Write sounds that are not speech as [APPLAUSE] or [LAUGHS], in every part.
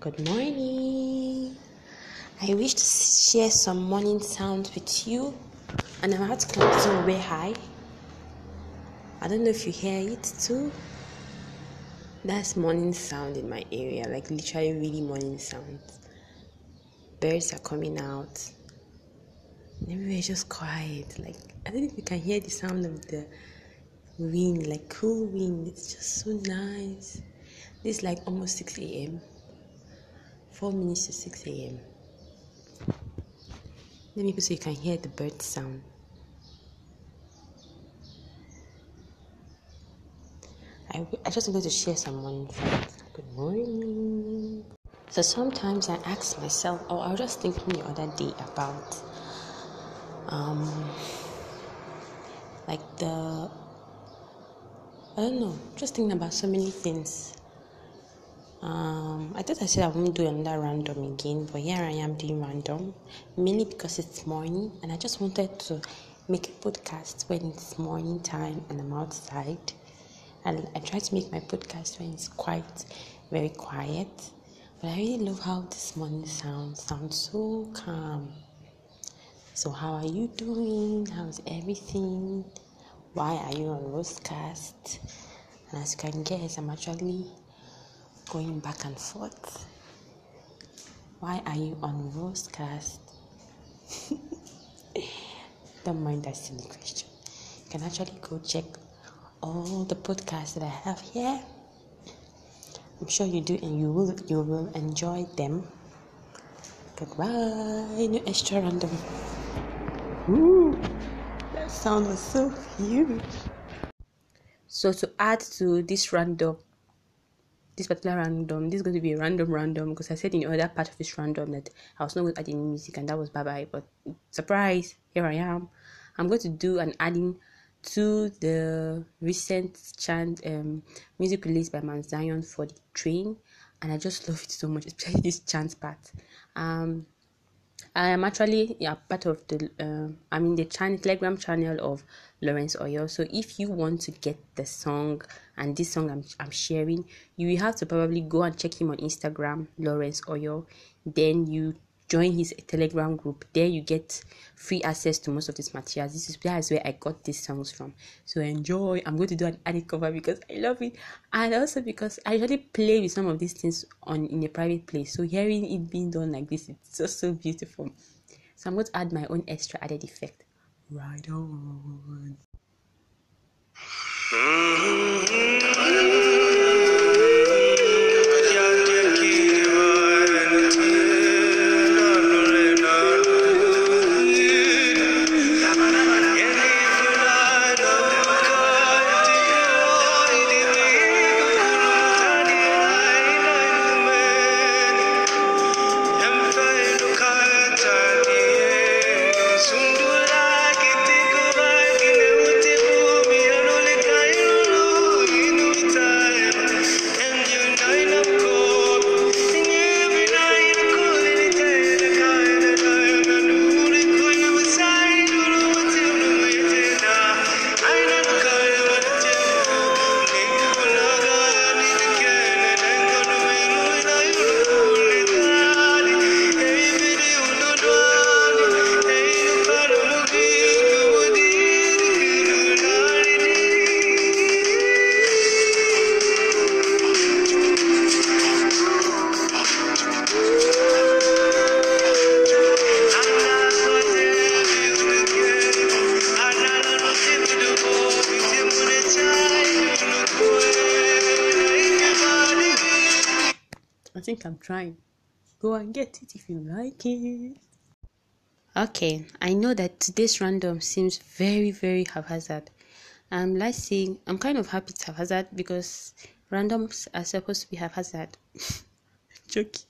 Good morning. I wish to share some morning sounds with you, and I'm about to climb somewhere high. I don't know if you hear it too. That's morning sound in my area, like literally really morning sounds. Birds are coming out. Everywhere just quiet. Like I don't know if you can hear the sound of the wind, like cool wind. It's just so nice. This is like almost 6 a.m. 4 minutes to 6 a.m. Let me put so you can hear the bird sound. I, I just wanted to share some morning. Good morning. So sometimes I ask myself, or I was just thinking the other day about, um, like the, I don't know, just thinking about so many things. Um, I thought I said I wouldn't do another random again, but here I am doing random, mainly because it's morning, and I just wanted to make a podcast when it's morning time and I'm outside. And I try to make my podcast when it's quite very quiet. But I really love how this morning sounds. Sounds so calm. So how are you doing? How's everything? Why are you on Rosecast? And as you can guess, I'm actually going back and forth. Why are you on Rosecast? [LAUGHS] Don't mind that silly question. You can actually go check all the podcasts that I have here. I'm sure you do, and you will you will enjoy them. Goodbye. No extra random. Ooh, that sound was so huge. So to add to this random, this particular random, this is going to be a random random because I said in the other part of this random that I was not going to add any music, and that was bye bye. But surprise, here I am. I'm going to do an adding to the recent chant um, music released by Mount Zion for the train, and I just love it so much, especially this chant part. Um, I am actually yeah, part of the uh, I'm in the channel Telegram channel of Lawrence Oyor. So if you want to get the song and this song I'm I'm sharing, you will have to probably go and check him on Instagram, Lawrence Oyor. Then you join his telegram group there you get free access to most of these materials. This is that is where i got these songs from. So enjoy. I'm going to do an added cover because i love it. And also because i usually play with some of these things on in a private place. So hearing it being done like this it's just so beautiful. So i'm going to add my own extra added effect. Right on [LAUGHS] think I'm trying. Go and get it if you like it. Okay, I know that today's random seems very, very haphazard. I'm like saying I'm kind of happy it's haphazard because randoms are supposed to be haphazard. [LAUGHS] Joking.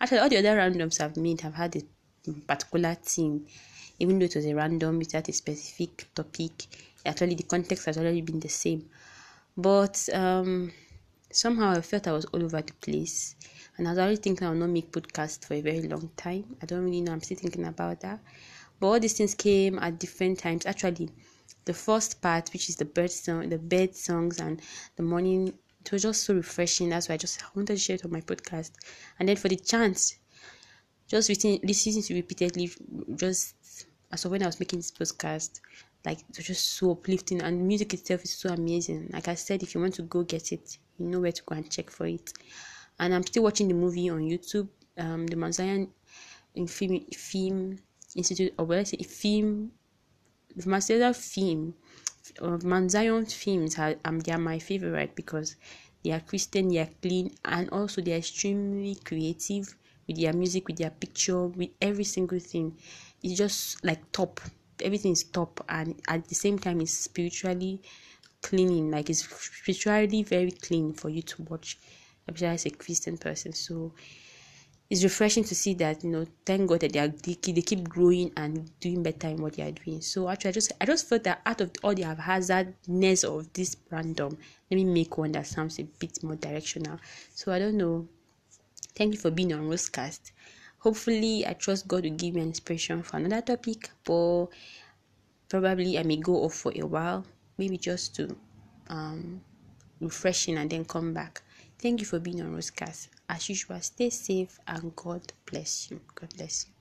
Actually, all the other randoms I've made have had a particular theme, even though it was a random, it had a specific topic. Actually, the context has already been the same, but um, somehow I felt I was all over the place and I was already thinking I'll not make podcast for a very long time. I don't really know. I'm still thinking about that. But all these things came at different times. Actually, the first part, which is the bird song, the bird songs, and the morning it was just so refreshing. That's why I just wanted to share it on my podcast. And then for the chance, just listening, listening to repeatedly, just as of when I was making this podcast, like it was just so uplifting. And the music itself is so amazing. Like I said, if you want to go get it, you know where to go and check for it. And I'm still watching the movie on YouTube, um, the Mount Film Film Institute, or what I say, film, the Marcella Film uh, Mount films are um they are my favorite because they are Christian, they are clean, and also they are extremely creative with their music, with their picture, with every single thing. It's just like top. Everything is top, and at the same time, it's spiritually cleaning. Like it's spiritually very clean for you to watch, especially as a Christian person. So it's refreshing to see that you know thank god that they are they keep, they keep growing and doing better in what they are doing so actually i just i just felt that out of all the haphazardness of this random let me make one that sounds a bit more directional so i don't know thank you for being on rosecast hopefully i trust god will give me an inspiration for another topic but probably i may go off for a while maybe just to um refreshing and then come back Thank you for being on Rosecast. As usual, stay safe and God bless you. God bless you.